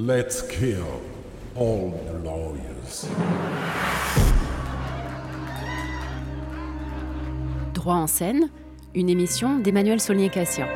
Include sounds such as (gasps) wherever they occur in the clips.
Let's kill all the lawyers. Droit en scène, une émission d'Emmanuel Saulnier-Cassia.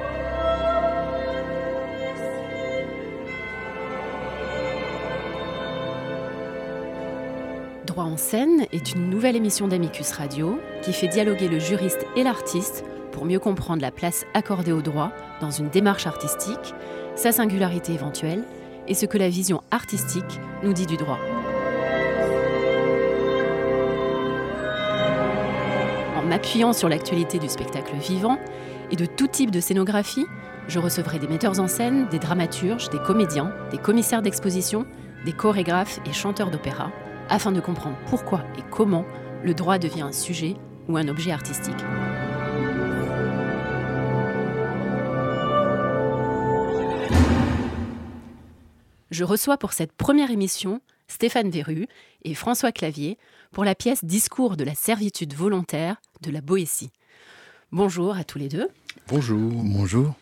Droit en scène est une nouvelle émission d'Amicus Radio qui fait dialoguer le juriste et l'artiste pour mieux comprendre la place accordée au droit dans une démarche artistique, sa singularité éventuelle et ce que la vision artistique nous dit du droit. En m'appuyant sur l'actualité du spectacle vivant et de tout type de scénographie, je recevrai des metteurs en scène, des dramaturges, des comédiens, des commissaires d'exposition, des chorégraphes et chanteurs d'opéra, afin de comprendre pourquoi et comment le droit devient un sujet ou un objet artistique. Je reçois pour cette première émission Stéphane Verru et François Clavier pour la pièce Discours de la servitude volontaire de la Boétie. Bonjour à tous les deux. Bonjour. Bonjour.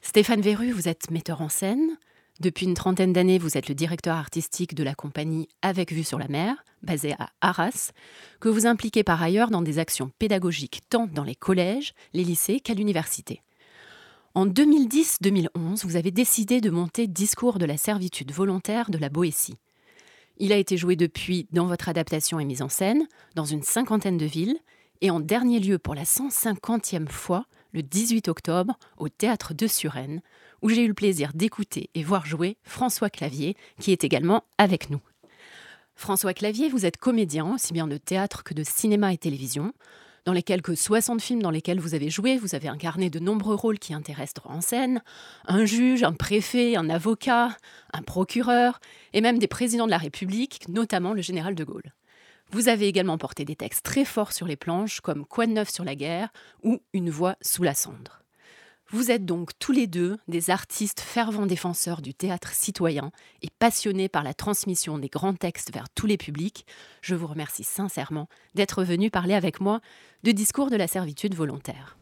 Stéphane Verru, vous êtes metteur en scène. Depuis une trentaine d'années, vous êtes le directeur artistique de la compagnie Avec Vue sur la mer, basée à Arras, que vous impliquez par ailleurs dans des actions pédagogiques tant dans les collèges, les lycées qu'à l'université. En 2010-2011, vous avez décidé de monter Discours de la servitude volontaire de la Boétie. Il a été joué depuis dans votre adaptation et mise en scène, dans une cinquantaine de villes, et en dernier lieu pour la 150e fois, le 18 octobre, au Théâtre de Suresnes, où j'ai eu le plaisir d'écouter et voir jouer François Clavier, qui est également avec nous. François Clavier, vous êtes comédien, aussi bien de théâtre que de cinéma et télévision. Dans les quelques 60 films dans lesquels vous avez joué, vous avez incarné de nombreux rôles qui intéressent en scène. Un juge, un préfet, un avocat, un procureur, et même des présidents de la République, notamment le général de Gaulle. Vous avez également porté des textes très forts sur les planches, comme Quoi de neuf sur la guerre ou Une voix sous la cendre. Vous êtes donc tous les deux des artistes fervents défenseurs du théâtre citoyen et passionnés par la transmission des grands textes vers tous les publics. Je vous remercie sincèrement d'être venus parler avec moi de discours de la servitude volontaire.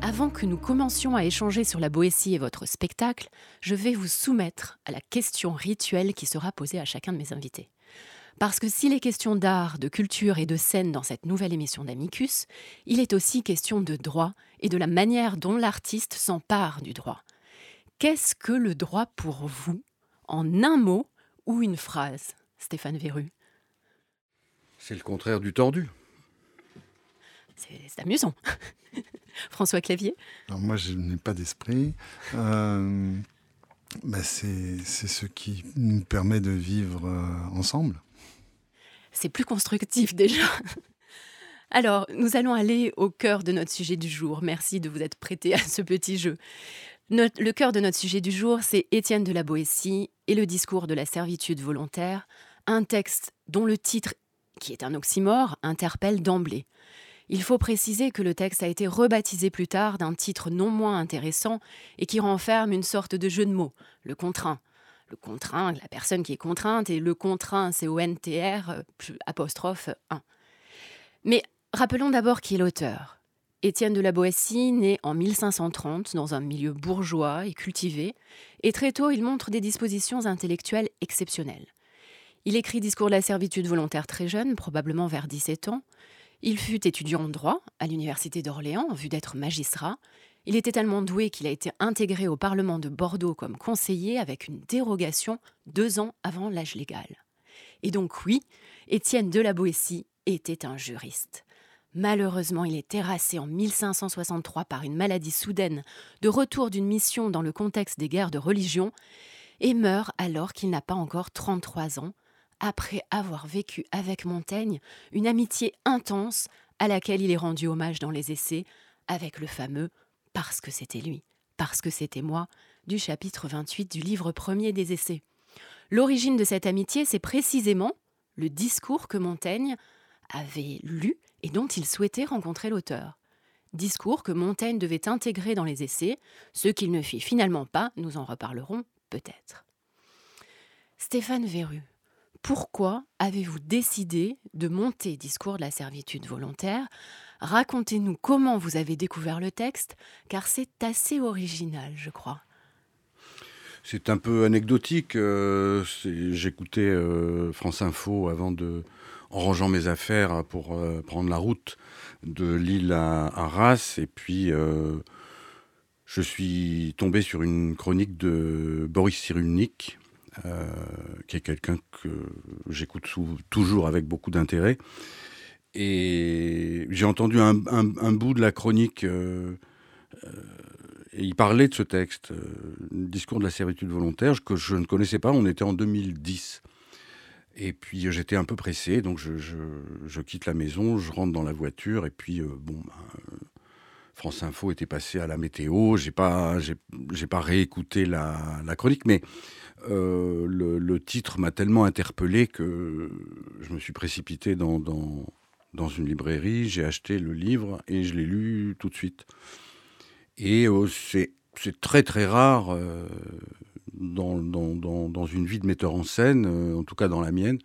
Avant que nous commencions à échanger sur la Boétie et votre spectacle, je vais vous soumettre à la question rituelle qui sera posée à chacun de mes invités. Parce que s'il est question d'art, de culture et de scène dans cette nouvelle émission d'Amicus, il est aussi question de droit et de la manière dont l'artiste s'empare du droit. Qu'est-ce que le droit pour vous? En un mot ou une phrase, Stéphane Verru? C'est le contraire du tordu. C'est amusant. (laughs) François Clavier? Alors moi, je n'ai pas d'esprit. Euh, bah, c'est ce qui nous permet de vivre euh, ensemble. C'est plus constructif déjà. Alors, nous allons aller au cœur de notre sujet du jour. Merci de vous être prêté à ce petit jeu. le cœur de notre sujet du jour, c'est Étienne de la Boétie et le discours de la servitude volontaire, un texte dont le titre, qui est un oxymore, interpelle d'emblée. Il faut préciser que le texte a été rebaptisé plus tard d'un titre non moins intéressant et qui renferme une sorte de jeu de mots, le contraint. Le contraint, la personne qui est contrainte, et le contraint, c'est O-N-T-R, euh, apostrophe 1. Mais rappelons d'abord qui est l'auteur. Étienne de la Boétie, né en 1530 dans un milieu bourgeois et cultivé, et très tôt il montre des dispositions intellectuelles exceptionnelles. Il écrit Discours de la servitude volontaire très jeune, probablement vers 17 ans, il fut étudiant en droit à l'université d'Orléans en vue d'être magistrat. Il était tellement doué qu'il a été intégré au Parlement de Bordeaux comme conseiller avec une dérogation deux ans avant l'âge légal. Et donc oui, Étienne de la Boétie était un juriste. Malheureusement, il est terrassé en 1563 par une maladie soudaine de retour d'une mission dans le contexte des guerres de religion et meurt alors qu'il n'a pas encore 33 ans, après avoir vécu avec Montaigne une amitié intense à laquelle il est rendu hommage dans les essais, avec le fameux Parce que c'était lui, parce que c'était moi, du chapitre 28 du livre premier des essais. L'origine de cette amitié, c'est précisément le discours que Montaigne avait lu et dont il souhaitait rencontrer l'auteur. Discours que Montaigne devait intégrer dans les essais, ce qu'il ne fit finalement pas, nous en reparlerons peut-être. Stéphane Verru, Pourquoi avez-vous décidé de monter Discours de la servitude volontaire Racontez-nous comment vous avez découvert le texte, car c'est assez original, je crois. C'est un peu anecdotique. Euh, j'écoutais euh, France Info avant de, en rangeant mes affaires pour euh, prendre la route de Lille à, Arras, et puis je suis tombé sur une chronique de Boris Cyrulnik, qui est quelqu'un que j'écoute toujours avec beaucoup d'intérêt. Et j'ai entendu un, bout de la chronique et il parlait de ce texte, euh, Discours de la servitude volontaire, que je ne connaissais pas. On était en 2010. Et puis euh, j'étais un peu pressé, donc je, quitte la maison, je rentre dans la voiture, et puis euh, bon, ben, France Info était passé à la météo. J'ai pas, j'ai, pas réécouté la, chronique, mais le, titre m'a tellement interpellé que je me suis précipité dans, dans une librairie, j'ai acheté le livre et je l'ai lu tout de suite. Et euh, c'est très très rare euh, dans, dans, une vie de metteur en scène, euh, en tout cas dans la mienne,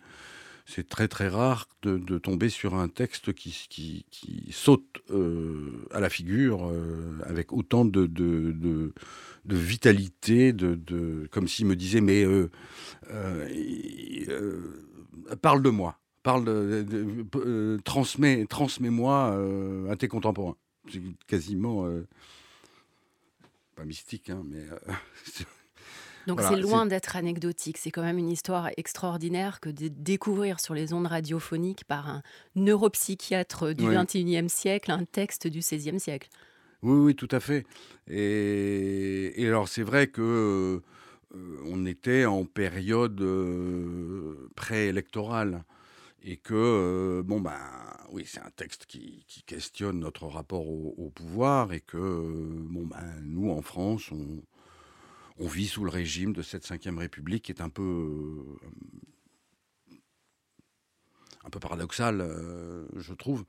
c'est très très rare de, tomber sur un texte qui, qui, saute à la figure avec autant de, de, vitalité, de, comme s'il me disait mais parle de moi, parle de, transmets, transmets-moi à tes contemporains. C'est quasiment pas mystique, hein, mais. Euh, (laughs) Donc c'est loin d'être anecdotique, c'est quand même une histoire extraordinaire que de découvrir sur les ondes radiophoniques par un neuropsychiatre du XXIe siècle un texte du XVIe siècle. Oui, oui, tout à fait. Et, alors c'est vrai que euh, on était en période euh, préélectorale et que bon ben oui, c'est un texte qui, questionne notre rapport au, pouvoir et que, bon, ben, nous, en France, on, vit sous le régime de cette Ve République qui est un peu, un peu paradoxal, euh, je trouve.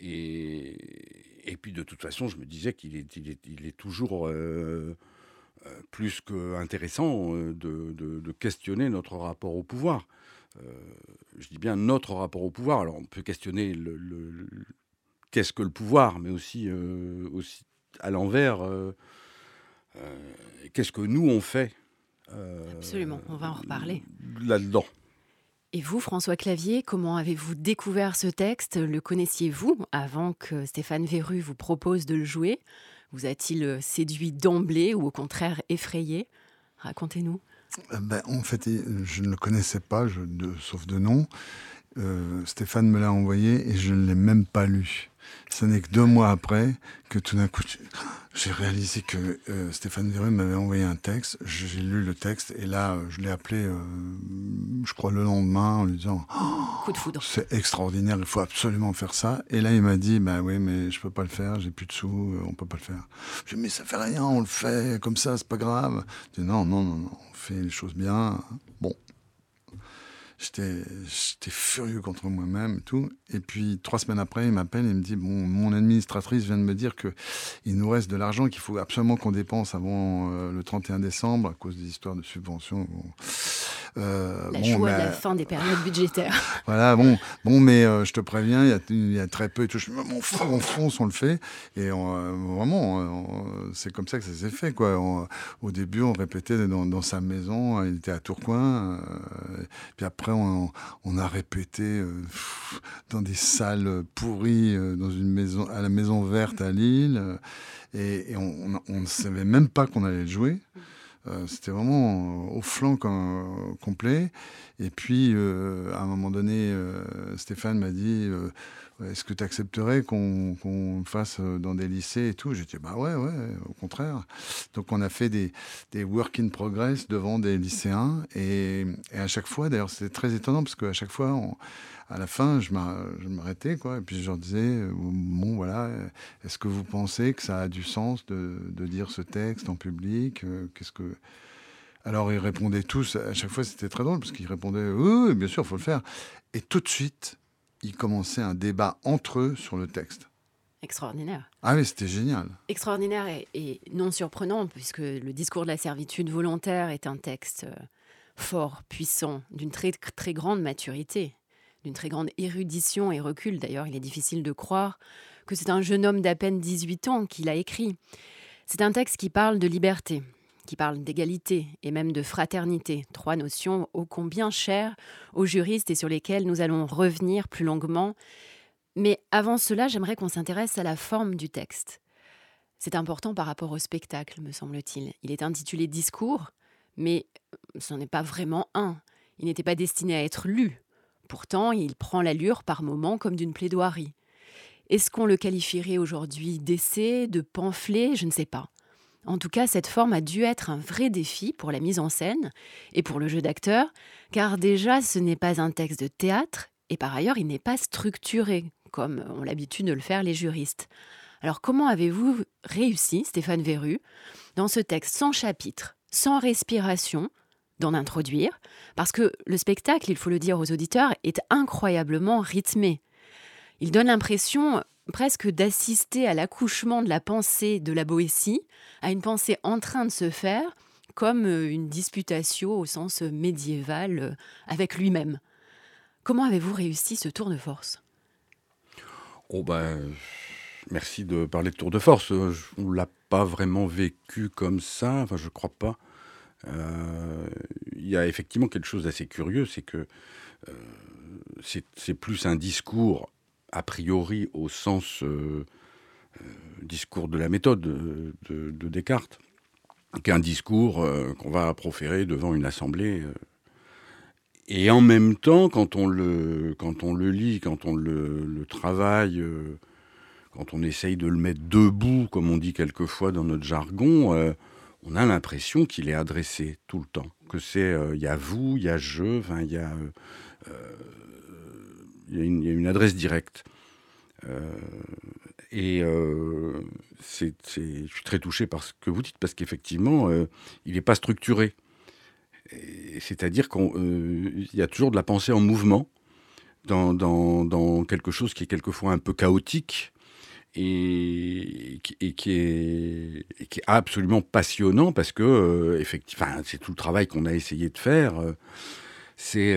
Et, et, puis, de toute façon, je me disais qu'il est, il est, toujours euh, euh, plus qu'intéressant de, de, questionner notre rapport au pouvoir. Euh, je dis bien notre rapport au pouvoir. Alors on peut questionner le, qu'est-ce que le pouvoir, mais aussi, euh, aussi à l'envers, euh, qu'est-ce que nous on fait. Absolument, on va en reparler. Là-dedans. Et vous, François Clavier, comment avez-vous découvert ce texte? Le connaissiez-vous avant que Stéphane Verru vous propose de le jouer? Vous a-t-il séduit d'emblée ou au contraire effrayé? Racontez-nous. Euh, ben, en fait, je ne le connaissais pas, sauf de nom. Euh, Stéphane me l'a envoyé et je ne l'ai même pas lu. Ce n'est que deux mois après que tout d'un coup, j'ai réalisé que euh, Stéphane Verru m'avait envoyé un texte. J'ai lu le texte et là, je l'ai appelé, je crois, le lendemain en lui disant (gasps) Coup de foudre. C'est extraordinaire, il faut absolument faire ça. Et là, il m'a dit Bah oui, mais je peux pas le faire, j'ai plus de sous, on peut pas le faire. Je dit Mais ça fait rien, on le fait comme ça, c'est pas grave. Je dis, Non, non, non, non, on fait les choses bien. Bon, J'étais, furieux contre moi-même et tout. Et puis, trois semaines après, il m'appelle et il me dit Bon, mon administratrice vient de me dire qu'il nous reste de l'argent qu'il faut absolument qu'on dépense avant euh, le 31 décembre à cause des histoires de subventions. Euh, la bon, la fin des périodes budgétaires. (laughs) voilà, bon, bon mais euh, je te préviens, il y, a, très peu et tout. Je me on fonce, on le fait. Et vraiment, c'est comme ça que ça s'est fait. Quoi. au début, on répétait dans, dans, sa maison, il était à Tourcoing. puis après, on, a répété euh, dans des salles pourries, euh, dans une maison, à la Maison Verte à Lille, euh, et, on ne savait même pas qu'on allait le jouer. C'était vraiment au flanc complet. Et puis, à un moment donné, Stéphane m'a dit est-ce que tu accepterais qu'on fasse euh, dans des lycées et tout? J'ai dit, bah ouais, ouais, au contraire. Donc on a fait des, des work in progress devant des lycéens. Et, à chaque fois, d'ailleurs, c'était très étonnant parce qu'à chaque fois, à la fin, je m'arrêtais, quoi. Et puis je leur disais, euh, bon, voilà, est-ce que vous pensez que ça a du sens de, de dire ce texte en public euh, Qu'est-ce que. Alors ils répondaient tous, à chaque fois c'était très drôle parce qu'ils répondaient oui, bien sûr, il faut le faire. Et tout de suite, ils commençaient un débat entre eux sur le texte. Extraordinaire. Ah oui, c'était génial. Extraordinaire et, non surprenant, puisque le discours de la servitude volontaire est un texte euh, fort, puissant, d'une très, très grande maturité, d'une très grande érudition et recul. D'ailleurs, il est difficile de croire que c'est un jeune homme d'à peine 18 ans qui l'a écrit. C'est un texte qui parle de liberté, qui parle d'égalité et même de fraternité, trois notions ô combien chères aux juristes et sur lesquelles nous allons revenir plus longuement. Mais avant cela, j'aimerais qu'on s'intéresse à la forme du texte. C'est important par rapport au spectacle, me semble-t-il. Il est intitulé Discours, mais ce n'en est pas vraiment un. Il n'était pas destiné à être lu. Pourtant, il prend l'allure par moments comme d'une plaidoirie. Est-ce qu'on le qualifierait aujourd'hui d'essai, de pamphlet? Je ne sais pas. En tout cas, cette forme a dû être un vrai défi pour la mise en scène et pour le jeu d'acteur, car déjà ce n'est pas un texte de théâtre, et par ailleurs il n'est pas structuré, comme ont l'habitude de le faire les juristes. Alors comment avez-vous réussi, Stéphane Verru, dans ce texte sans chapitre, sans respiration, d'en introduire Parce que le spectacle, il faut le dire aux auditeurs, est incroyablement rythmé. Il donne l'impression presque d'assister à l'accouchement de la pensée de la Boétie, à une pensée en train de se faire, comme euh, une disputation au sens médiéval euh, avec lui-même. Comment avez-vous réussi ce tour de force? Oh ben, merci de parler de tour de force. On ne l'a pas vraiment vécu comme ça, enfin je crois pas. Euh, il y a effectivement quelque chose d'assez curieux, c'est que c'est plus un discours a priori au sens euh, euh, discours de la méthode de, Descartes, qu'un discours euh, qu'on va proférer devant une assemblée. et en même temps, quand on le, quand on le lit, quand on le, travaille, quand on essaye de le mettre debout, comme on dit quelquefois dans notre jargon, on a l'impression qu'il est adressé tout le temps. Que c'est, il y a vous, il y a je, il y a une adresse directe. Euh, et euh, c'est, je suis très touché par ce que vous dites, parce qu'effectivement, euh, il n'est pas structuré. C'est-à-dire qu'il y a toujours de la pensée en mouvement, dans, quelque chose qui est quelquefois un peu chaotique, et, qui, est, absolument passionnant parce que effectivement, c'est tout le travail qu'on a essayé de faire. c'est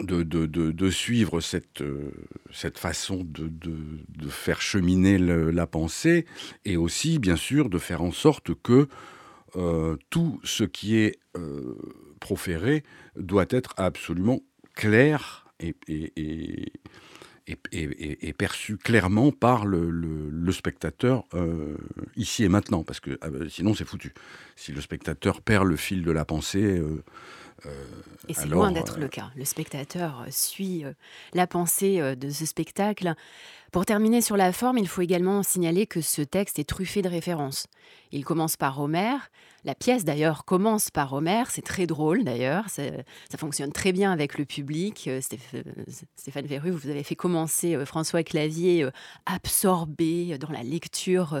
de, de, suivre cette, euh, façon de, faire cheminer la pensée et aussi, bien sûr, de faire en sorte que euh, tout ce qui est euh, proféré doit être absolument clair et, et, perçu clairement par le, le, spectateur ici et maintenant, parce que ah ben, sinon c'est foutu. Si le spectateur perd le fil de la pensée, euh, et c'est loin d'être le euh, cas. Le spectateur euh, suit la pensée de ce spectacle. Pour terminer sur la forme, il faut également signaler que ce texte est truffé de références. Il commence par Homère, la pièce d'ailleurs commence par Homère, c'est très drôle d'ailleurs, ça fonctionne très bien avec le public. Stéphane Verru, vous avez fait commencer François Clavier absorbé dans la lecture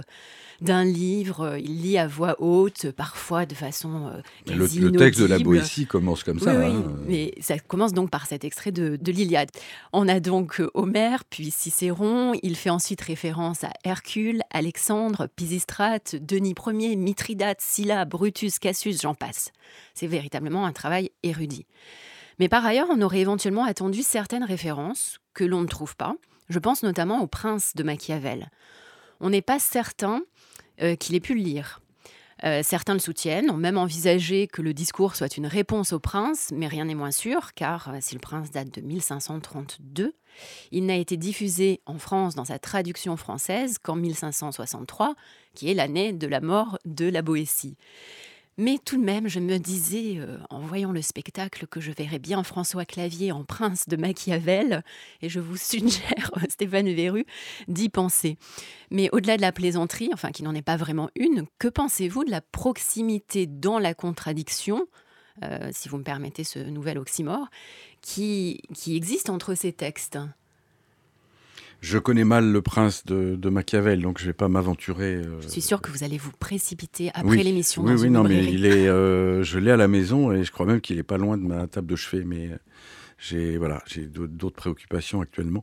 d'un livre. Il lit à voix haute, parfois de façon quasi le, le, texte de la Boétie commence comme ça. Oui, hein. mais ça commence donc par cet extrait de, de l'Iliade. On a donc Homère, puis Cicéron. Il fait ensuite référence à Hercule, Alexandre, Pisistrate, Denis Ier, Mithridate, Sylla, Brutus, Cassius, j'en passe. C'est véritablement un travail érudit. Mais par ailleurs, on aurait éventuellement attendu certaines références que l'on ne trouve pas. Je pense notamment au prince de Machiavel. On n'est pas certain euh, qu'il ait pu le lire. Euh, certains le soutiennent, ont même envisagé que le discours soit une réponse au prince, mais rien n'est moins sûr, car euh, si le prince date de 1532, il n'a été diffusé en France dans sa traduction française qu'en 1563, qui est l'année de la mort de la Boétie. Mais tout de même, je me disais, euh, en voyant le spectacle, que je verrais bien François Clavier en prince de Machiavel, et je vous (laughs) suggère, Stéphane Verru, d'y penser. Mais au-delà de la plaisanterie, enfin qui n'en est pas vraiment une, que pensez-vous de la proximité dans la contradiction, euh, si vous me permettez ce nouvel oxymore, qui, qui existe entre ces textes? Je connais mal le prince de, Machiavel, donc je ne vais pas m'aventurer. Euh, je suis sûr que vous allez vous précipiter après l'émission. Oui, oui, non, mais il est, euh, je l'ai à la maison et je crois même qu'il n'est pas loin de ma table de chevet, mais euh, j'ai voilà, j'ai d'autres préoccupations actuellement.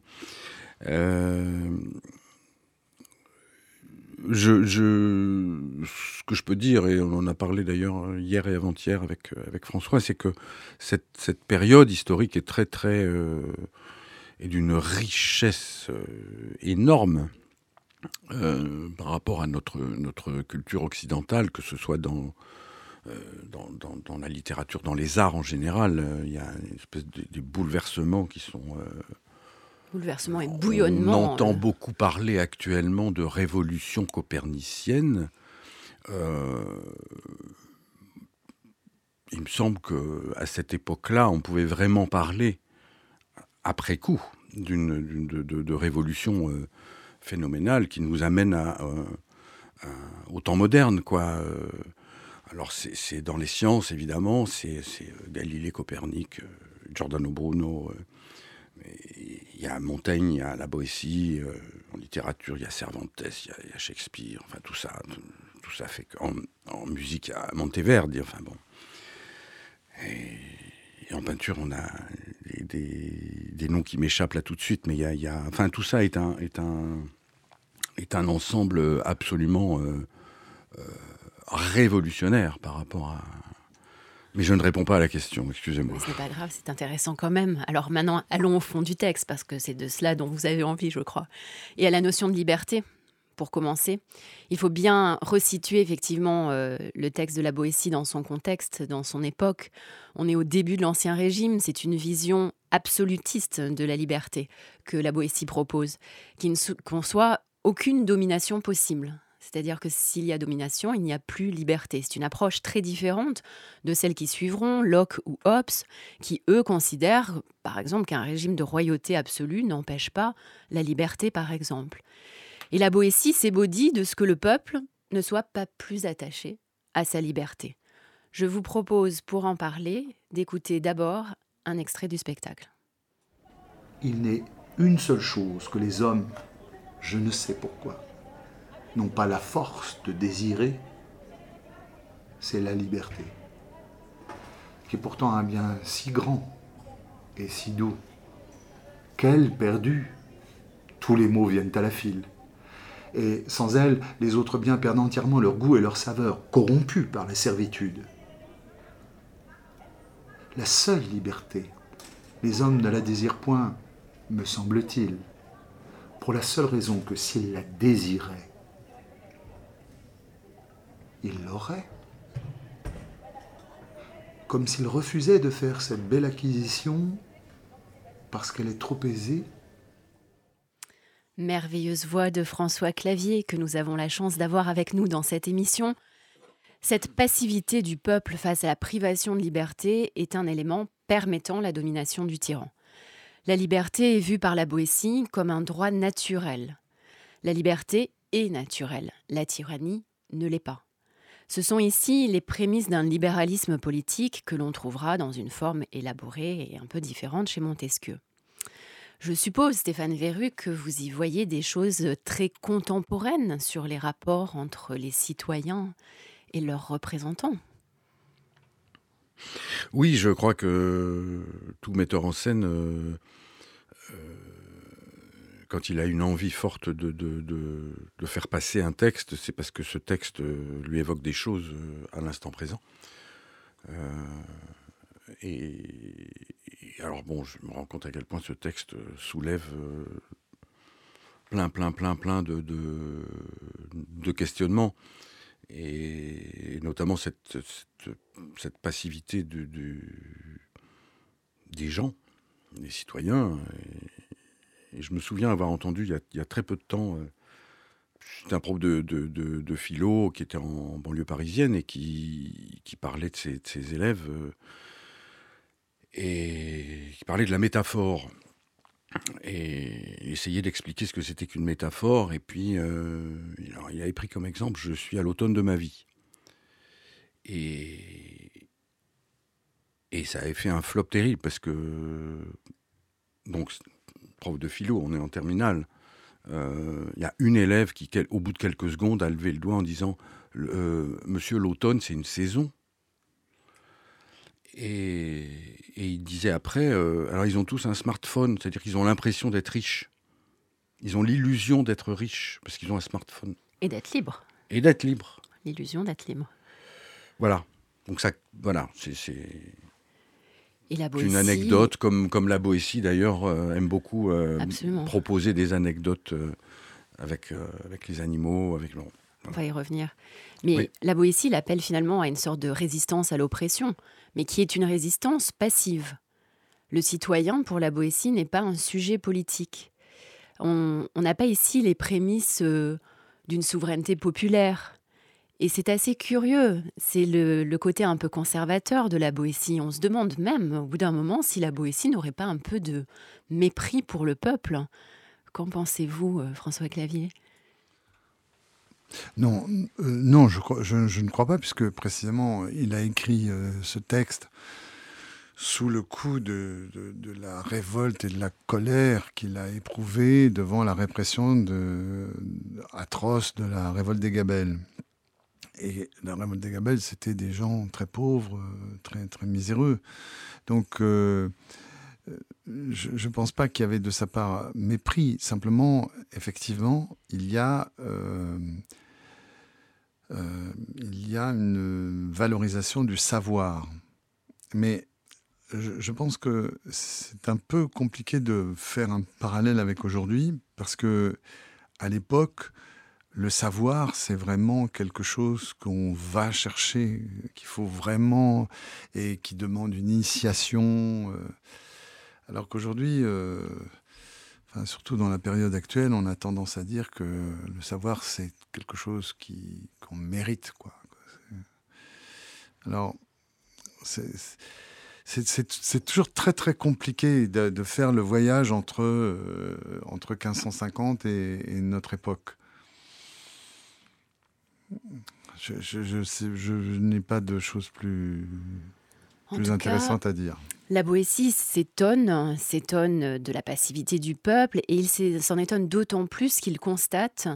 je, ce que je peux dire, et on en a parlé d'ailleurs hier et avant-hier avec, avec François, c'est que cette, cette, période historique est très, très. Euh, est d'une richesse euh, énorme euh, par rapport à notre, notre culture occidentale, que ce soit dans, dans, dans, la littérature, dans les arts en général. Il y a une espèce de, de bouleversements qui sont Bouleversement et bouillonnement. On entend euh. beaucoup parler actuellement de révolution copernicienne. Euh, il me semble que à cette époque-là, on pouvait vraiment parler, après coup, d'une de, révolution euh, phénoménale qui nous amène à, au temps moderne, quoi. alors c'est dans les sciences, évidemment, c'est Galilée, Copernic, Giordano Bruno il y a Montaigne, il y a la Boétie, euh, en littérature, il y a Cervantes, il y a, Shakespeare, enfin tout ça, tout, ça fait qu'en en musique, il y a Monteverdi, enfin bon. En peinture, on a des, noms qui m'échappent là tout de suite, mais il y a, enfin tout ça est un ensemble absolument euh, euh, révolutionnaire par rapport à, mais je ne réponds pas à la question, excusez-moi. C'est pas grave, c'est intéressant quand même. Alors maintenant, allons au fond du texte, parce que c'est de cela dont vous avez envie, je crois. Et à la notion de liberté, pour commencer, il faut bien resituer effectivement euh, le texte de la Boétie dans son contexte, dans son époque. On est au début de l'Ancien Régime, c'est une vision absolutiste de la liberté que la Boétie propose, qui ne conçoit aucune domination possible. C'est-à-dire que s'il y a domination, il n'y a plus liberté. C'est une approche très différente de celles qui suivront, Locke ou Hobbes, qui, eux, considèrent, par exemple, qu'un régime de royauté absolue n'empêche pas la liberté, par exemple. Et la Boétie s'ébaudit de ce que le peuple ne soit pas plus attaché à sa liberté. Je vous propose, pour en parler, d'écouter d'abord un extrait du spectacle. Il n'est une seule chose que les hommes, je ne sais pourquoi, n'ont pas la force de désirer, c'est la liberté, qui est pourtant un bien si grand et si doux. Quelle perdue Tous les mots viennent à la file. Et sans elle, les autres biens perdent entièrement leur goût et leur saveur, corrompus par la servitude. La seule liberté, les hommes ne la désirent point, me semble-t-il, pour la seule raison que s'ils la désiraient, il l'aurait. Comme s'il refusait de faire cette belle acquisition parce qu'elle est trop aisée. Merveilleuse voix de François Clavier que nous avons la chance d'avoir avec nous dans cette émission. Cette passivité du peuple face à la privation de liberté est un élément permettant la domination du tyran. La liberté est vue par la Boétie comme un droit naturel. La liberté est naturelle, la tyrannie ne l'est pas. Ce sont ici les prémices d'un libéralisme politique que l'on trouvera dans une forme élaborée et un peu différente chez Montesquieu. Je suppose, Stéphane Verru, que vous y voyez des choses très contemporaines sur les rapports entre les citoyens et leurs représentants. Oui, je crois que tout metteur en scène euh, euh, quand il a une envie forte de, faire passer un texte, c'est parce que ce texte euh, lui évoque des choses à l'instant présent. Alors bon, je me rends compte à quel point ce texte soulève plein, plein, plein, plein de, de, questionnements. Et, notamment cette, cette, passivité de, des gens, des citoyens. Et je me souviens avoir entendu il y a, très peu de temps, euh, un prof de, de, philo qui était en, banlieue parisienne et qui, qui parlait de ses, élèves euh, et qui parlait de la métaphore et essayait d'expliquer ce que c'était qu'une métaphore. Et puis, euh, il avait pris comme exemple Je suis à l'automne de ma vie. Et, ça avait fait un flop terrible parce que. Donc, prof de philo, on est en terminale. Euh, il y a une élève qui, au bout de quelques secondes, a levé le doigt en disant euh, Monsieur, l'automne, c'est une saison. Et, il disait après euh, alors ils ont tous un smartphone, c'est-à-dire qu'ils ont l'impression d'être riches. Ils ont l'illusion d'être riches parce qu'ils ont un smartphone. Et d'être libre. Et d'être libre. L'illusion d'être libre. Voilà. Donc ça, voilà, c'est Et Boétie. une anecdote, comme, comme la Boétie d'ailleurs euh, aime beaucoup euh, proposer des anecdotes avec, avec les animaux, avec le... On va y revenir. Mais Oui. la Boétie l'appelle finalement à une sorte de résistance à l'oppression, mais qui est une résistance passive. Le citoyen, pour la Boétie, n'est pas un sujet politique. On n'a pas ici les prémices euh, d'une souveraineté populaire. Et c'est assez curieux, c'est le, le côté un peu conservateur de la Boétie. On se demande même, au bout d'un moment, si la Boétie n'aurait pas un peu de mépris pour le peuple. Qu'en pensez-vous, euh, François Clavier? Non, euh, non je, ne crois pas, puisque précisément, il a écrit euh, ce texte sous le coup de, la révolte et de la colère qu'il a éprouvée devant la répression atroce de la révolte des Gabelles. Et la révolte des Gabelles, c'était des gens très pauvres, euh, très, très miséreux. Donc, je ne pense pas qu'il y avait de sa part mépris. Simplement, effectivement, il y a, euh, euh, il y a une valorisation du savoir. Mais je, pense que c'est un peu compliqué de faire un parallèle avec aujourd'hui parce que à l'époque, le savoir, c'est vraiment quelque chose qu'on va chercher, qu'il faut vraiment et qui demande une initiation. euh, alors qu'aujourd'hui, euh, enfin, surtout dans la période actuelle, on a tendance à dire que le savoir, c'est quelque chose qui- qu'on mérite. Quoi. Alors, c'est c'est- c'est- c'est toujours très très compliqué de, de faire le voyage entre, euh, entre 1550 et, et notre époque. Je, je, je sais- je n'ai pas de choses plus, En plus intéressantes à dire. La Boétie s'étonne, s'étonne de la passivité du peuple et il s'en étonne d'autant plus qu'il constate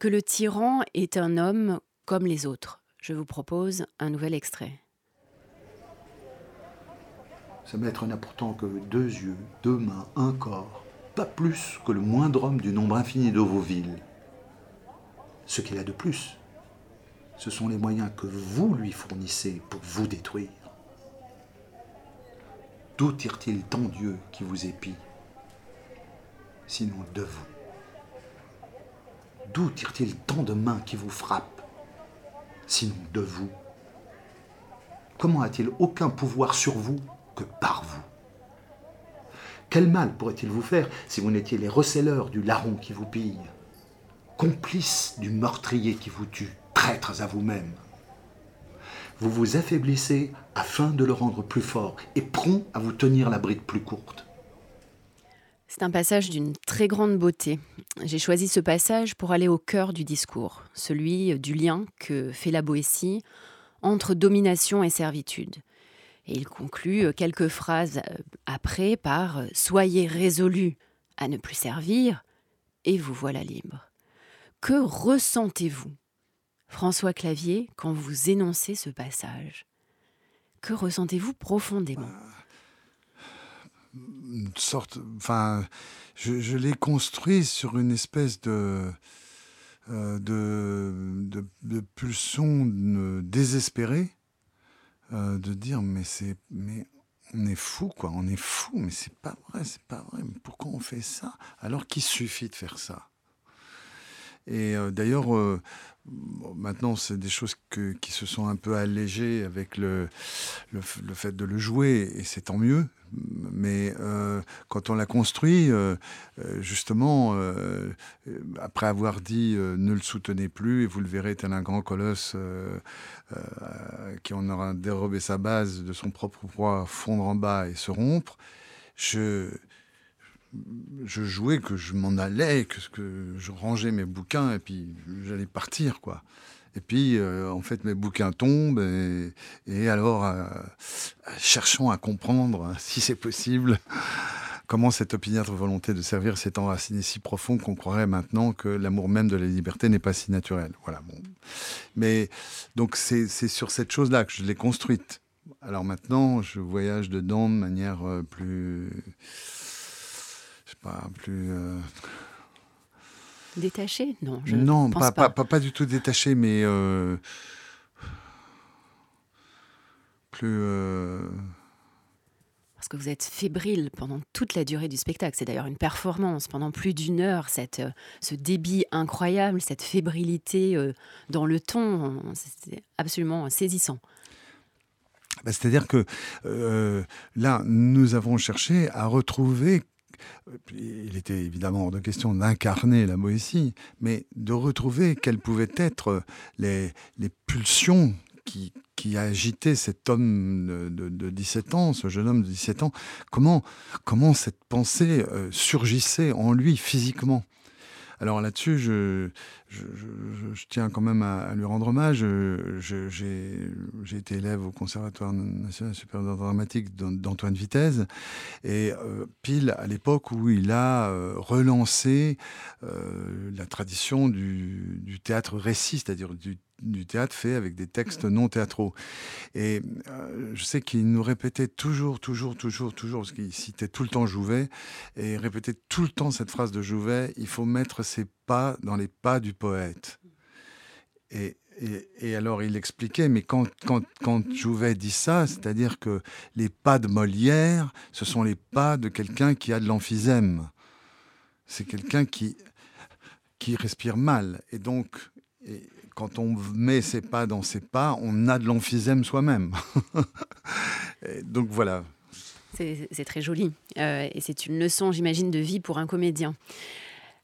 que le tyran est un homme comme les autres. Je vous propose un nouvel extrait. Ce maître n'a pourtant que deux yeux, deux mains, un corps, pas plus que le moindre homme du nombre infini de vos villes. Ce qu'il a de plus, ce sont les moyens que vous lui fournissez pour vous détruire. D'où tire-t-il tant Dieu qui vous épie Sinon de vous? D'où tire-t-il tant de mains qui vous frappent Sinon de vous? Comment a-t-il aucun pouvoir sur vous que par vous? Quel mal pourrait-il vous faire si vous n'étiez les receleurs du larron qui vous pille Complices du meurtrier qui vous tue, traîtres à vous-même? Vous vous affaiblissez afin de le rendre plus fort et prompt à vous tenir la bride plus courte. C'est un passage d'une très grande beauté. J'ai choisi ce passage pour aller au cœur du discours, celui du lien que fait la Boétie entre domination et servitude. Et il conclut quelques phrases euh, après par ⁇ Soyez résolus à ne plus servir, et vous voilà libre. Que ressentez-vous, François Clavier, quand vous énoncez ce passage Que ressentez-vous profondément? Une sorte. Enfin, je, l'ai construit sur une espèce de. euh, de, de, de pulsion désespérée, euh, de dire mais c'est mais on est fou quoi, on est fou, mais c'est pas vrai, c'est pas vrai. Mais pourquoi on fait ça? Alors qu'il suffit de faire ça? Et euh, d'ailleurs, maintenant c'est des choses qui se sont un peu allégées avec le, fait de le jouer, et c'est tant mieux. Mais euh, quand on l'a construit, euh, euh, justement, après avoir dit ne le soutenez plus, et vous le verrez tel un grand colosse qui en aura dérobé sa base de son propre poids, fondre en bas et se rompre, je, je jouais que je m'en allais, que, je rangeais mes bouquins et puis j'allais partir, quoi. Et puis, euh, en fait, mes bouquins tombent et, alors, euh, cherchons à comprendre, hein, si c'est possible, (laughs) comment cette opiniâtre volonté de servir s'est enracinée si profond qu'on croirait maintenant que l'amour même de la liberté n'est pas si naturel. Voilà. Bon. Mais donc, c'est sur cette chose-là que je l'ai construite. Alors maintenant, je voyage dedans de manière euh, plus, pas, plus, euh, Détaché? Non, je non, pense pas, pas. pas, pas, du tout détaché, mais euh, plus. euh, Parce que vous êtes fébrile pendant toute la durée du spectacle. C'est d'ailleurs une performance pendant plus d'une heure, cette, ce débit incroyable, cette fébrilité dans le ton. C'est absolument saisissant. bah, C'est-à-dire que euh, là, nous avons cherché à retrouver. Il était évidemment hors de question d'incarner la Boétie, mais de retrouver quelles pouvaient être les, pulsions qui, qui agitaient cet homme de, de, de, 17 ans, ce jeune homme de 17 ans. Comment, comment cette pensée euh, surgissait en lui physiquement? Alors là-dessus, je, tiens quand même à, lui rendre hommage. J'ai été élève au Conservatoire national supérieur dramatique d'Antoine Vitesse, et euh, pile à l'époque où il a euh, relancé euh, la tradition du, du théâtre récit, c'est-à-dire du du théâtre fait avec des textes non théâtraux. Et euh, je sais qu'il nous répétait toujours, toujours, toujours, toujours, parce qu'il citait tout le temps Jouvet, et il répétait tout le temps cette phrase de Jouvet, il faut mettre ses pas dans les pas du poète. Et, alors il expliquait, mais quand, quand, quand Jouvet dit ça, c'est-à-dire que les pas de Molière, ce sont les pas de quelqu'un qui a de l'emphysème. C'est quelqu'un qui, qui respire mal. Et donc, quand on met ses pas dans ses pas, on a de l'emphysème soi-même. (laughs) donc voilà. C'est très joli. Euh, et c'est une leçon, j'imagine, de vie pour un comédien.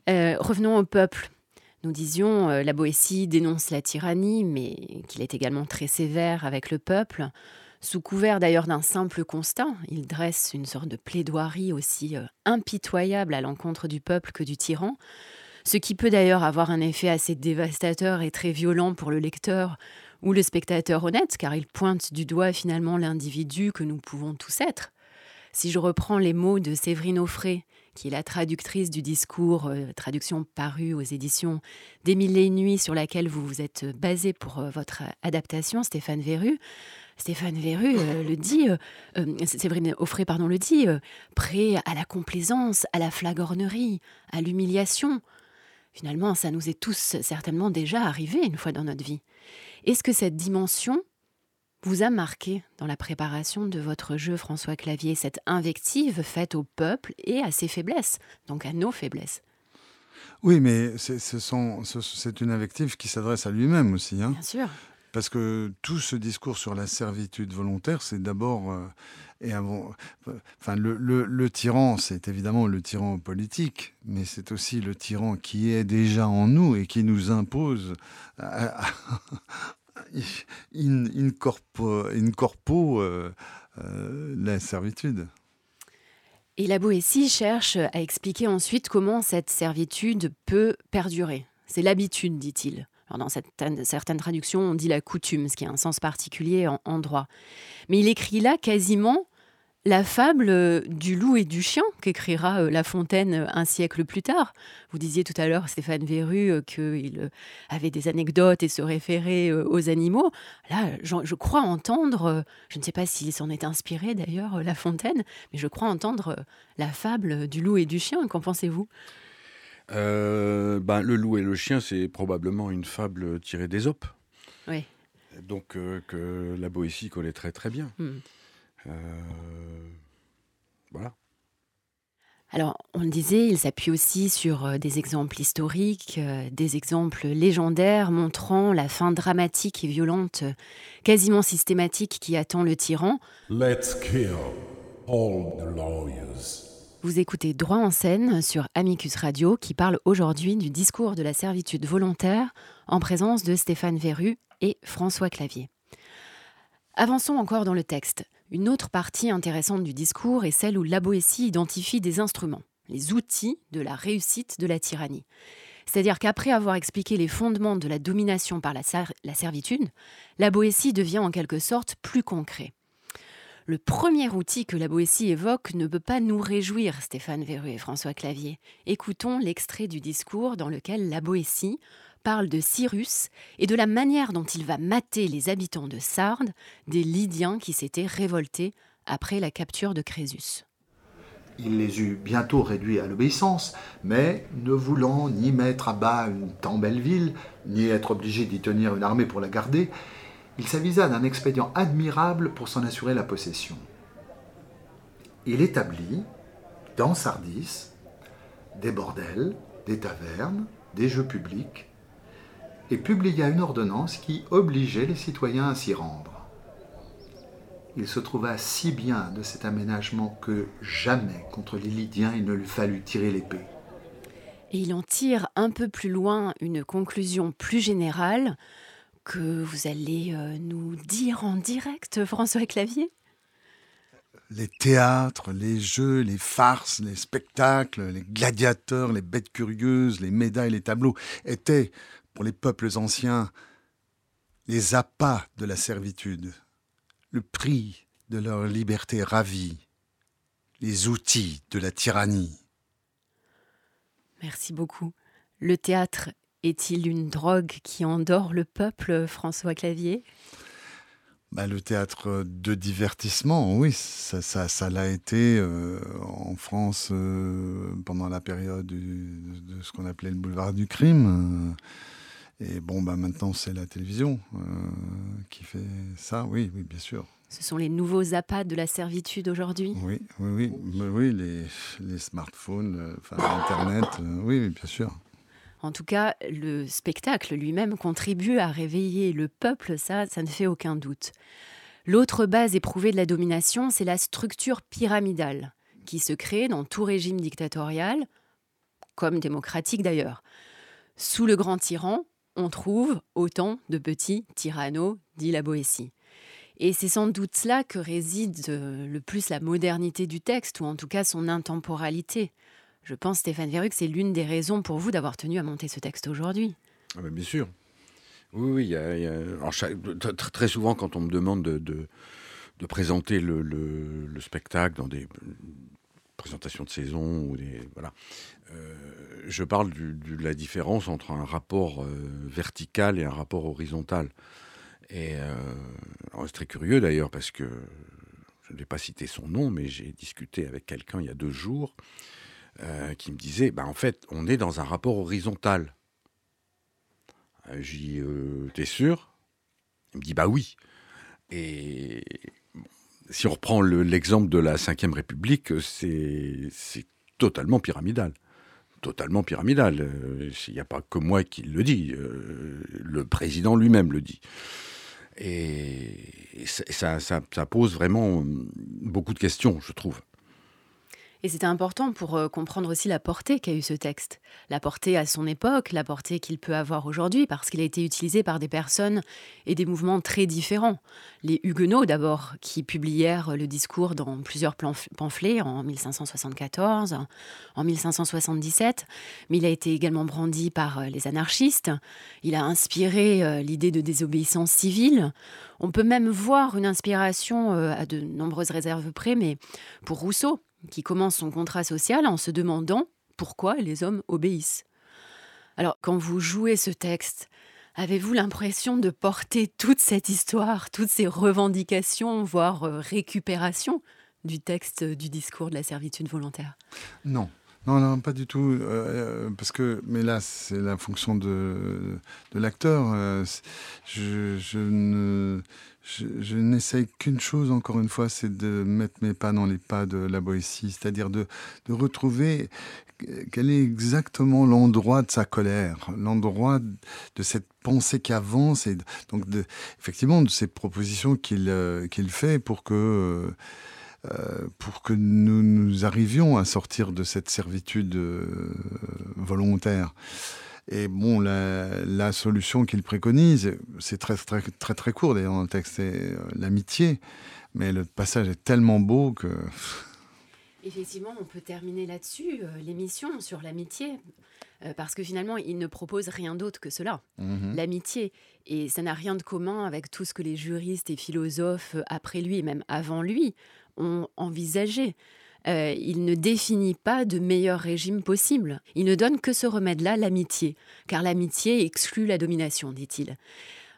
Euh, revenons au peuple. Nous disions, euh, la Boétie dénonce la tyrannie, mais qu'il est également très sévère avec le peuple. Sous couvert d'ailleurs d'un simple constat, il dresse une sorte de plaidoirie aussi impitoyable à l'encontre du peuple que du tyran ce qui peut d'ailleurs avoir un effet assez dévastateur et très violent pour le lecteur ou le spectateur honnête, car il pointe du doigt finalement l'individu que nous pouvons tous être. Si je reprends les mots de Séverine Offray, qui est la traductrice du discours, euh, traduction parue aux éditions d'Émile et Nuits, sur laquelle vous vous êtes basé pour euh, votre adaptation, Stéphane Verru, Stéphane Verru euh, le dit, Séverine Offray pardon, le dit, prêt à la complaisance, à la flagornerie, à l'humiliation, Finalement, ça nous est tous certainement déjà arrivé une fois dans notre vie. Est-ce que cette dimension vous a marqué dans la préparation de votre jeu, François Clavier, cette invective faite au peuple et à ses faiblesses, donc à nos faiblesses? Oui, mais c'est une invective qui s'adresse à lui-même aussi. Hein Bien sûr. Parce que tout ce discours sur la servitude volontaire, c'est d'abord euh, et enfin le, tyran, c'est évidemment le tyran politique, mais c'est aussi le tyran qui est déjà en nous et qui nous impose à, à, (laughs) in, in, corpo, euh, euh, la servitude. Et la Boétie cherche à expliquer ensuite comment cette servitude peut perdurer. C'est l'habitude, dit-il. Dans certaines, traductions, on dit la coutume, ce qui a un sens particulier en, en droit. Mais il écrit là quasiment la fable du loup et du chien qu'écrira La Fontaine un siècle plus tard. Vous disiez tout à l'heure, Stéphane Verru, qu'il avait des anecdotes et se référait aux animaux. Là, je crois entendre, je ne sais pas s'il s'en est inspiré d'ailleurs, La Fontaine, mais je crois entendre la fable du loup et du chien. Qu'en pensez-vous? Euh, ben, Le loup et le chien, c'est probablement une fable tirée d'Ésope. Oui. Donc, euh, que la Boétie connaît très très bien. Hmm. Euh, voilà. Alors, on le disait, il s'appuie aussi sur des exemples historiques, des exemples légendaires montrant la fin dramatique et violente, quasiment systématique qui attend le tyran. Let's kill all the lawyers. Vous écoutez Droit en scène sur Amicus Radio qui parle aujourd'hui du discours de la servitude volontaire en présence de Stéphane Verru et François Clavier. Avançons encore dans le texte. Une autre partie intéressante du discours est celle où la Boétie identifie des instruments, les outils de la réussite de la tyrannie. C'est-à-dire qu'après avoir expliqué les fondements de la domination par la, la servitude, la Boétie devient en quelque sorte plus concret. Le premier outil que la Boétie évoque ne peut pas nous réjouir, Stéphane Verru et François Clavier. Écoutons l'extrait du discours dans lequel la Boétie parle de Cyrus et de la manière dont il va mater les habitants de Sardes, des Lydiens qui s'étaient révoltés après la capture de Crésus. Il les eut bientôt réduits à l'obéissance, mais ne voulant ni mettre à bas une tant belle ville, ni être obligé d'y tenir une armée pour la garder, il s'avisa d'un expédient admirable pour s'en assurer la possession. Il établit, dans Sardis, des bordels, des tavernes, des jeux publics, et publia une ordonnance qui obligeait les citoyens à s'y rendre. Il se trouva si bien de cet aménagement que jamais contre les Lydiens il ne lui fallut tirer l'épée. Et il en tire un peu plus loin une conclusion plus générale que vous allez euh, nous dire en direct, François Clavier? Les théâtres, les jeux, les farces, les spectacles, les gladiateurs, les bêtes curieuses, les médailles, les tableaux étaient, pour les peuples anciens, les appâts de la servitude, le prix de leur liberté ravie, les outils de la tyrannie. Merci beaucoup. Le théâtre est-il une drogue qui endort le peuple, François Clavier? Bah, le théâtre de divertissement, oui, ça, ça, l'a été euh, en France euh, pendant la période de ce qu'on appelait le boulevard du crime. Euh, et bon, bah, maintenant, c'est la télévision qui fait ça, oui, oui, bien sûr. Ce sont les nouveaux appâts de la servitude aujourd'hui? Oui, oui, oui, oui les, les smartphones, Internet, oui, bien sûr. En tout cas, le spectacle lui-même contribue à réveiller le peuple, ça, ça ne fait aucun doute. L'autre base éprouvée de la domination, c'est la structure pyramidale, qui se crée dans tout régime dictatorial, comme démocratique d'ailleurs. Sous le grand tyran, on trouve autant de petits tyrannos, dit la Boétie. Et c'est sans doute là que réside euh, le plus la modernité du texte, ou en tout cas son intemporalité. Je pense, Stéphane Verru, que c'est l'une des raisons pour vous d'avoir tenu à monter ce texte aujourd'hui. Ah ben, bien sûr. Oui, oui. Très souvent, quand on me demande de, présenter le, le, spectacle dans des présentations de saison ou des voilà, euh, je parle de la différence entre un rapport euh, vertical et un rapport horizontal. Et euh, c'est très curieux d'ailleurs parce que je ne vais pas citer son nom, mais j'ai discuté avec quelqu'un il y a deux jours euh, qui me disait, bah, en fait, on est dans un rapport horizontal. Euh, j'ai euh, t'es sûr? Il me dit, bah oui. Et si on reprend l'exemple de la Ve République, c'est totalement pyramidal. Totalement pyramidal. Il n'y a pas que moi qui le dis. le président lui-même le dit. Et ça, pose vraiment beaucoup de questions, je trouve. Et c'était important pour euh, comprendre aussi la portée qu'a eu ce texte. La portée à son époque, la portée qu'il peut avoir aujourd'hui, parce qu'il a été utilisé par des personnes et des mouvements très différents. Les Huguenots, d'abord, qui publièrent le discours dans plusieurs pamphlets en 1574, en 1577, mais il a été également brandi par euh, les anarchistes. Il a inspiré euh, l'idée de désobéissance civile. On peut même voir une inspiration à de nombreuses réserves près, mais pour Rousseau, qui commence son contrat social en se demandant pourquoi les hommes obéissent. Alors, quand vous jouez ce texte, avez-vous l'impression de porter toute cette histoire, toutes ces revendications, voire euh, récupération du texte du discours de la servitude volontaire? Non. Non, non, pas du tout. Euh, euh, parce que, mais là, c'est la fonction de, de l'acteur. je, ne, je, n'essaye qu'une chose, encore une fois, c'est de mettre mes pas dans les pas de la Boétie, c'est-à-dire de, retrouver quel est exactement l'endroit de sa colère, l'endroit de cette pensée qui avance, et donc effectivement de ces propositions qu'il euh, fait pour que, euh, pour que nous, nous arrivions à sortir de cette servitude euh, volontaire. Et bon, la, solution qu'il préconise, c'est très, très, très, très court d'ailleurs dans le texte, c'est euh, l'amitié. Mais le passage est tellement beau que. (laughs) Effectivement, on peut terminer là-dessus euh, l'émission sur l'amitié, euh, parce que finalement, il ne propose rien d'autre que cela, mhm. l'amitié. Et ça n'a rien de commun avec tout ce que les juristes et philosophes après lui, et même avant lui, ont envisagé. Euh, il ne définit pas de meilleur régime possible. Il ne donne que ce remède-là, l'amitié, car l'amitié exclut la domination, dit-il.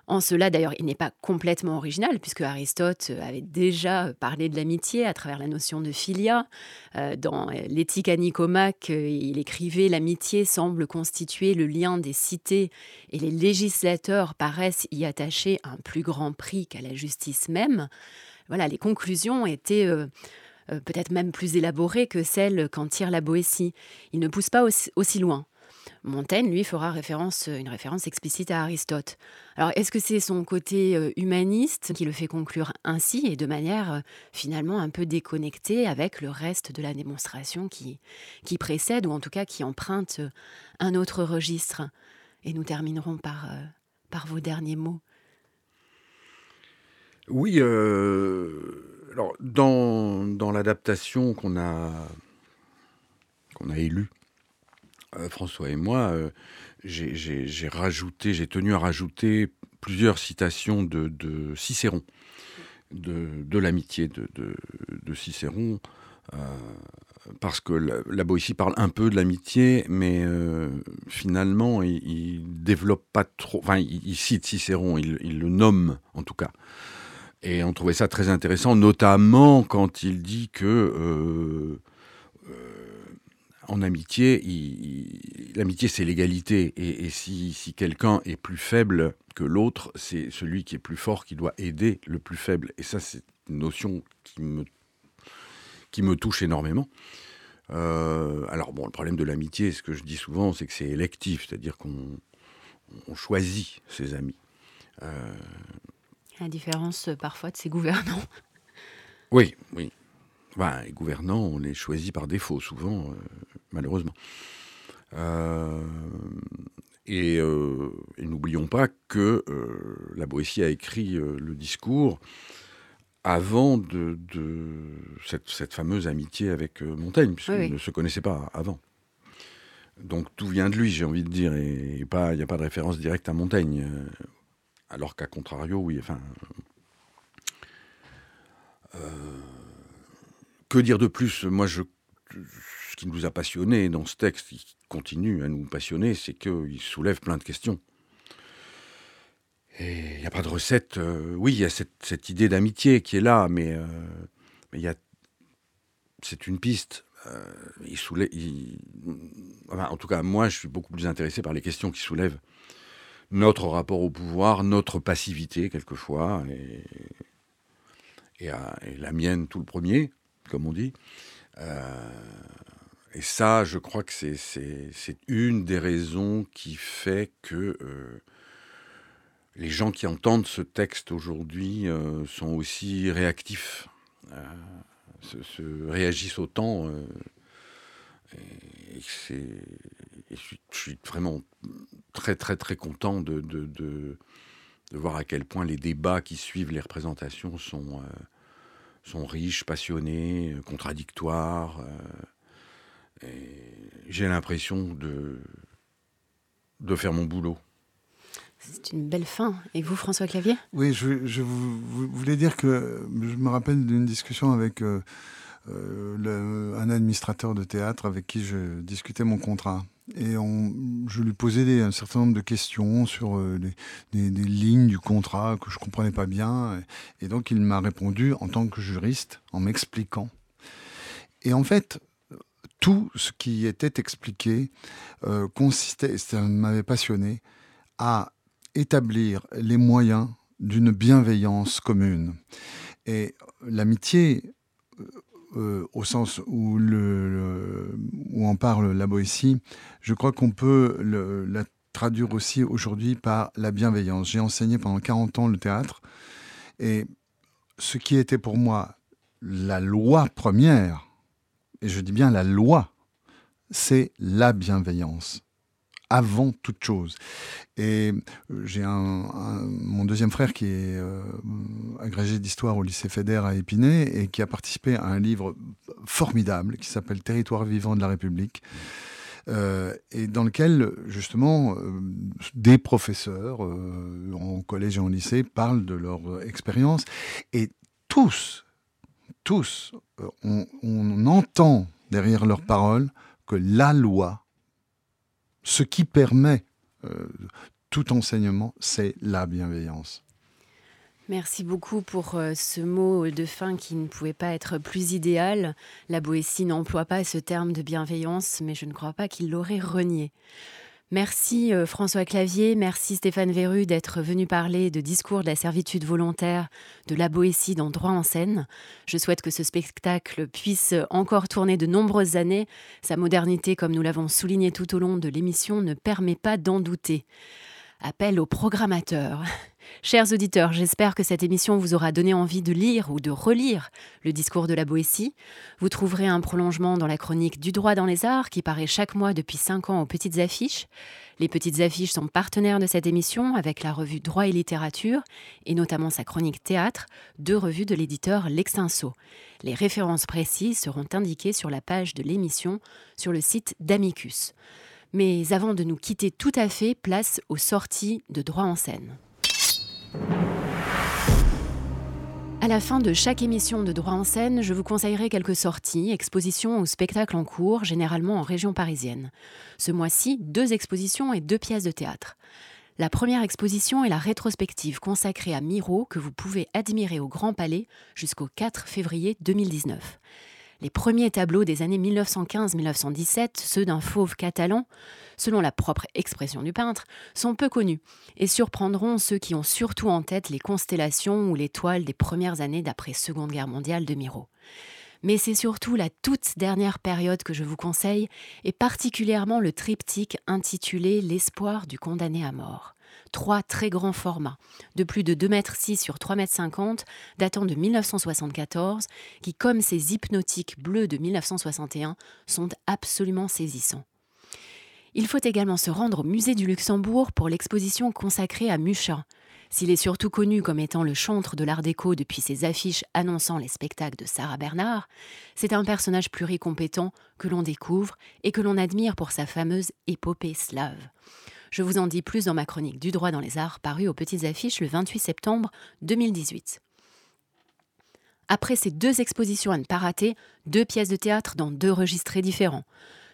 En cela, d'ailleurs, il n'est pas complètement original, puisque Aristote avait déjà parlé de l'amitié à travers la notion de philia. Euh, dans l'éthique à Nicomaque, il écrivait L'amitié semble constituer le lien des cités, et les législateurs paraissent y attacher un plus grand prix qu'à la justice même. Voilà, les conclusions étaient. Euh, euh, peut-être même plus élaborées que celles qu'en tire la Boétie. Il ne pousse pas aussi loin. Montaigne, lui, fera référence, une référence explicite à Aristote. Alors, est-ce que c'est son côté euh, humaniste qui le fait conclure ainsi et de manière euh, finalement un peu déconnectée avec le reste de la démonstration qui, qui précède ou en tout cas qui emprunte un autre registre? Et nous terminerons par, par vos derniers mots. Oui, alors dans, dans l'adaptation qu'on a, qu'on a élue euh, François et moi, euh, j'ai rajouté, j'ai tenu à rajouter plusieurs citations de, Cicéron, de, l'amitié de, Cicéron, euh, parce que la, Boétie parle un peu de l'amitié, mais finalement, il, développe pas trop. Enfin, il, cite Cicéron, il, le nomme en tout cas. Et on trouvait ça très intéressant, notamment quand il dit que en amitié, l'amitié c'est l'égalité. Et, si, quelqu'un est plus faible que l'autre, c'est celui qui est plus fort qui doit aider le plus faible. Et ça, c'est une notion qui me, qui me touche énormément. Euh, alors bon, le problème de l'amitié, ce que je dis souvent, c'est que c'est électif, c'est-à-dire qu'on choisit ses amis. Euh, la différence euh, parfois de ses gouvernants. (laughs) Oui, oui. Ben, les gouvernants, on les choisit par défaut, souvent malheureusement. Euh, euh, et, n'oublions pas que euh, la Boétie a écrit le discours avant de, cette, fameuse amitié avec Montaigne, puisqu'ils ne se connaissaient pas avant. Donc tout vient de lui, j'ai envie de dire, et il n'y a pas de référence directe à Montaigne. Alors qu'à contrario, oui, enfin. que dire de plus? Moi, je ce qui nous a passionnés dans ce texte, qui continue à nous passionner, c'est qu'il soulève plein de questions. Et il n'y a pas de recette. Euh, oui, il y a cette, idée d'amitié qui est là, mais, euh, il y a, c'est une piste. Euh, soulève, en tout cas, moi, je suis beaucoup plus intéressé par les questions qui soulèvent notre rapport au pouvoir, notre passivité quelquefois, et, la mienne tout le premier, comme on dit. Et ça, je crois que c'est une des raisons qui fait que euh, les gens qui entendent ce texte aujourd'hui euh, sont aussi réactifs, euh, se, réagissent autant. et, je, suis, vraiment très très très content de, de, de, voir à quel point les débats qui suivent les représentations sont, sont riches, passionnés, contradictoires j'ai l'impression de, de faire mon boulot. C'est une belle fin. Et vous, François Clavier? Oui, je, je voulais dire que je me rappelle d'une discussion avec euh, euh, un administrateur de théâtre avec qui je discutais mon contrat. Et je lui posais un certain nombre de questions sur euh, des, lignes du contrat que je ne comprenais pas bien. Et donc, il m'a répondu en tant que juriste, en m'expliquant. Et en fait, tout ce qui était expliqué euh, consistait, ça m'avait passionné, à établir les moyens d'une bienveillance commune. Et l'amitié, euh, au sens où, le, où on parle la Boétie, je crois qu'on peut la traduire aussi aujourd'hui par la bienveillance. J'ai enseigné pendant 40 ans le théâtre, et ce qui était pour moi la loi première, et je dis bien la loi, c'est la bienveillance avant toute chose. Et euh, j'ai mon deuxième frère qui est euh, agrégé d'histoire au lycée Fédère à Épinay et qui a participé à un livre formidable qui s'appelle Territoire vivant de la République. Euh, et dans lequel justement des professeurs en collège et en lycée parlent de leur expérience et tous tous, euh, on, entend derrière leurs paroles que la loi, ce qui permet euh, tout enseignement, c'est la bienveillance. Merci beaucoup pour euh, ce mot de fin qui ne pouvait pas être plus idéal. La Boétie n'emploie pas ce terme de bienveillance, mais je ne crois pas qu'il l'aurait renié. Merci euh, François Clavier, merci Stéphane Verru d'être venu parler de discours de la servitude volontaire de la Boétie dans Droit en scène. Je souhaite que ce spectacle puisse encore tourner de nombreuses années. Sa modernité, comme nous l'avons souligné tout au long de l'émission, ne permet pas d'en douter. Appel aux programmateurs. (laughs) Chers auditeurs, j'espère que cette émission vous aura donné envie de lire ou de relire le discours de la Boétie. Vous trouverez un prolongement dans la chronique du droit dans les arts qui paraît chaque mois depuis 5 ans aux petites affiches. Les petites affiches sont partenaires de cette émission avec la revue Droit et littérature et notamment sa chronique théâtre, deux revues de l'éditeur L'Extinso. Les références précises seront indiquées sur la page de l'émission sur le site d'Amicus. Mais avant de nous quitter tout à fait, place aux sorties de droit en scène. À la fin de chaque émission de droit en scène, je vous conseillerai quelques sorties, expositions ou spectacles en cours, généralement en région parisienne. Ce mois-ci, deux expositions et deux pièces de théâtre. La première exposition est la rétrospective consacrée à Miro que vous pouvez admirer au Grand Palais jusqu'au 4 février 2019. Les premiers tableaux des années 1915-1917, ceux d'un fauve catalan, selon la propre expression du peintre, sont peu connus et surprendront ceux qui ont surtout en tête les constellations ou les toiles des premières années d'après Seconde Guerre mondiale de Miro. Mais c'est surtout la toute dernière période que je vous conseille, et particulièrement le triptyque intitulé L'espoir du condamné à mort trois très grands formats, de plus de 2 mètres 6 sur 3 mètres 50, datant de 1974, qui, comme ces hypnotiques bleus de 1961, sont absolument saisissants. Il faut également se rendre au musée du Luxembourg pour l'exposition consacrée à Mucha. S'il est surtout connu comme étant le chantre de l'art déco depuis ses affiches annonçant les spectacles de Sarah Bernard, c'est un personnage pluricompétent que l'on découvre et que l'on admire pour sa fameuse épopée slave. Je vous en dis plus dans ma chronique du droit dans les arts parue aux petites affiches le 28 septembre 2018. Après ces deux expositions à ne pas rater, deux pièces de théâtre dans deux registres différents.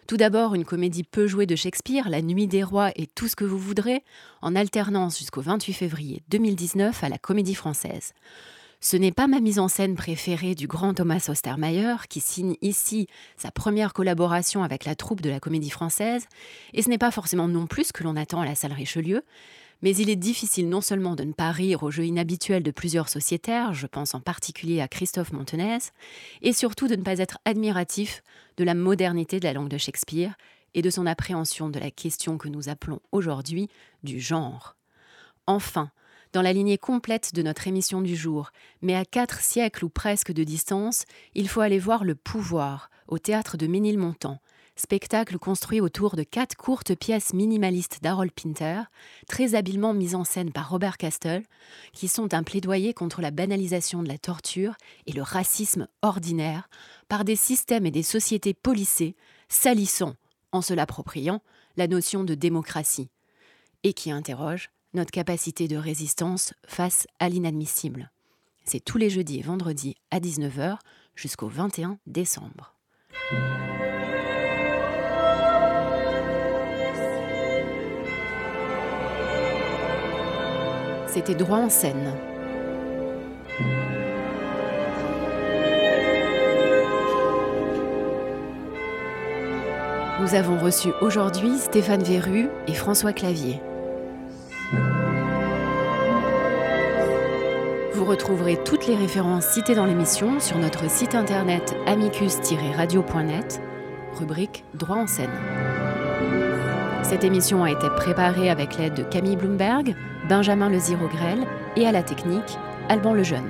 Tout d'abord, une comédie peu jouée de Shakespeare, La Nuit des Rois et Tout ce que vous voudrez, en alternance jusqu'au 28 février 2019 à la Comédie Française. Ce n'est pas ma mise en scène préférée du grand Thomas Ostermeyer, qui signe ici sa première collaboration avec la troupe de la Comédie Française, et ce n'est pas forcément non plus que l'on attend à la salle Richelieu, mais il est difficile non seulement de ne pas rire au jeu inhabituel de plusieurs sociétaires, je pense en particulier à Christophe Montenez, et surtout de ne pas être admiratif de la modernité de la langue de Shakespeare et de son appréhension de la question que nous appelons aujourd'hui du genre. Enfin, dans la lignée complète de notre émission du jour, mais à quatre siècles ou presque de distance, il faut aller voir Le Pouvoir au théâtre de Ménilmontant, spectacle construit autour de quatre courtes pièces minimalistes d'Harold Pinter, très habilement mises en scène par Robert Castle, qui sont un plaidoyer contre la banalisation de la torture et le racisme ordinaire par des systèmes et des sociétés policées salissant, en se l'appropriant, la notion de démocratie, et qui interrogent notre capacité de résistance face à l'inadmissible. C'est tous les jeudis et vendredis à 19h jusqu'au 21 décembre. C'était droit en scène. Nous avons reçu aujourd'hui Stéphane Verru et François Clavier. Retrouverez toutes les références citées dans l'émission sur notre site internet amicus-radio.net, rubrique Droit en scène. Cette émission a été préparée avec l'aide de Camille Bloomberg, Benjamin Lezirogrel et à la technique, Alban Lejeune.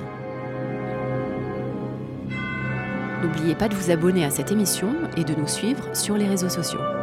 N'oubliez pas de vous abonner à cette émission et de nous suivre sur les réseaux sociaux.